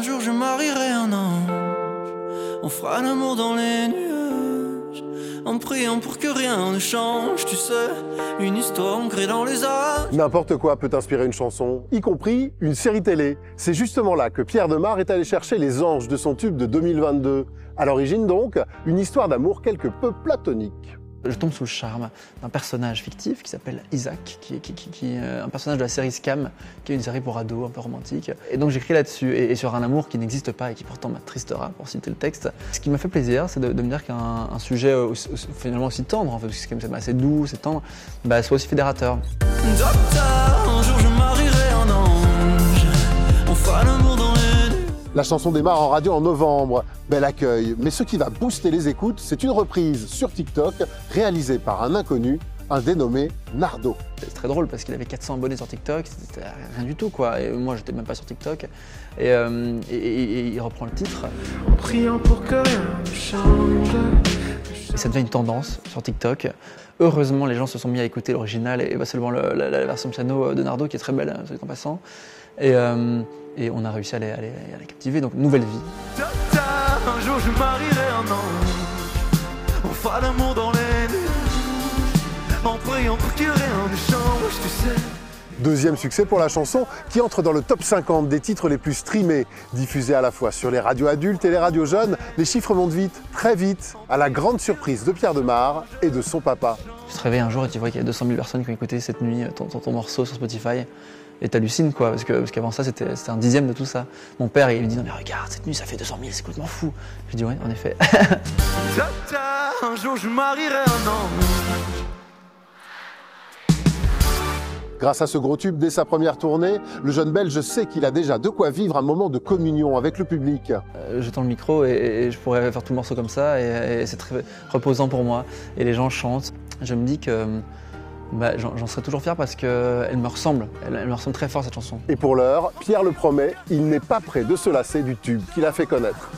un jour je marierai un ange. On fera l'amour dans les nuages. En priant pour que rien ne change, tu sais. Une histoire ancrée dans les âges. N'importe quoi peut inspirer une chanson, y compris une série télé. C'est justement là que Pierre Demar est allé chercher les anges de son tube de 2022. À l'origine donc, une histoire d'amour quelque peu platonique. Je tombe sous le charme d'un personnage fictif qui s'appelle Isaac, qui est est un personnage de la série Scam, qui est une série pour ados un peu romantique. Et donc j'écris là-dessus, et, sur un amour qui n'existe pas et qui pourtant m'attristera, pour citer le texte. Ce qui m'a fait plaisir, c'est de, me dire qu'un un sujet finalement aussi tendre, en fait, parce que c'est assez doux, c'est tendre, bah, soit aussi fédérateur. La chanson démarre en radio en novembre. Bel accueil. Mais ce qui va booster les écoutes, c'est une reprise sur TikTok réalisée par un inconnu, un dénommé Nardo. C'est très drôle parce qu'il avait 400 abonnés sur TikTok, c'était rien du tout quoi. Et moi j'étais même pas sur TikTok. Et, euh, et- et- et il reprend le titre. En priant pour que rien ne change. Ça devient une tendance sur TikTok. Heureusement, les gens se sont mis à écouter l'original et pas seulement le- la, version piano de Nardo qui est très belle, hein, en passant. Et, euh, et on a réussi à les, captiver, donc nouvelle vie. Un jour je marierai un. On fera l'amour dans les. En priant pour ne change, tu sais. Deuxième succès pour la chanson qui entre dans le top 50 des titres les plus streamés, diffusés à la fois sur les radios adultes et les radios jeunes. Les chiffres montent vite, très vite, à la grande surprise de Pierre Demar et de son papa. Tu te réveilles un jour et tu vois qu'il y a 200 000 personnes qui ont écouté cette nuit ton, ton- ton morceau sur Spotify. Et t'hallucines quoi, parce que- parce qu'avant ça c'était c'était un dixième de tout ça. Mon père il me dit non mais regarde cette nuit ça fait 200 000, c'est complètement fou. Je dis ouais en effet. Un jour je marierai un ange. Grâce à ce gros tube dès sa première tournée, le jeune Belge sait qu'il a déjà de quoi vivre un moment de communion avec le public. Euh, je tends le micro et, et je pourrais faire tout le morceau comme ça et, et c'est très reposant pour moi. Et les gens chantent. Je me dis que bah, j'en j'en serai toujours fier parce qu'elle me ressemble. Elle, elle me ressemble très fort cette chanson. Et pour l'heure, Pierre le promet, il n'est pas prêt de se lasser du tube qu'il a fait connaître.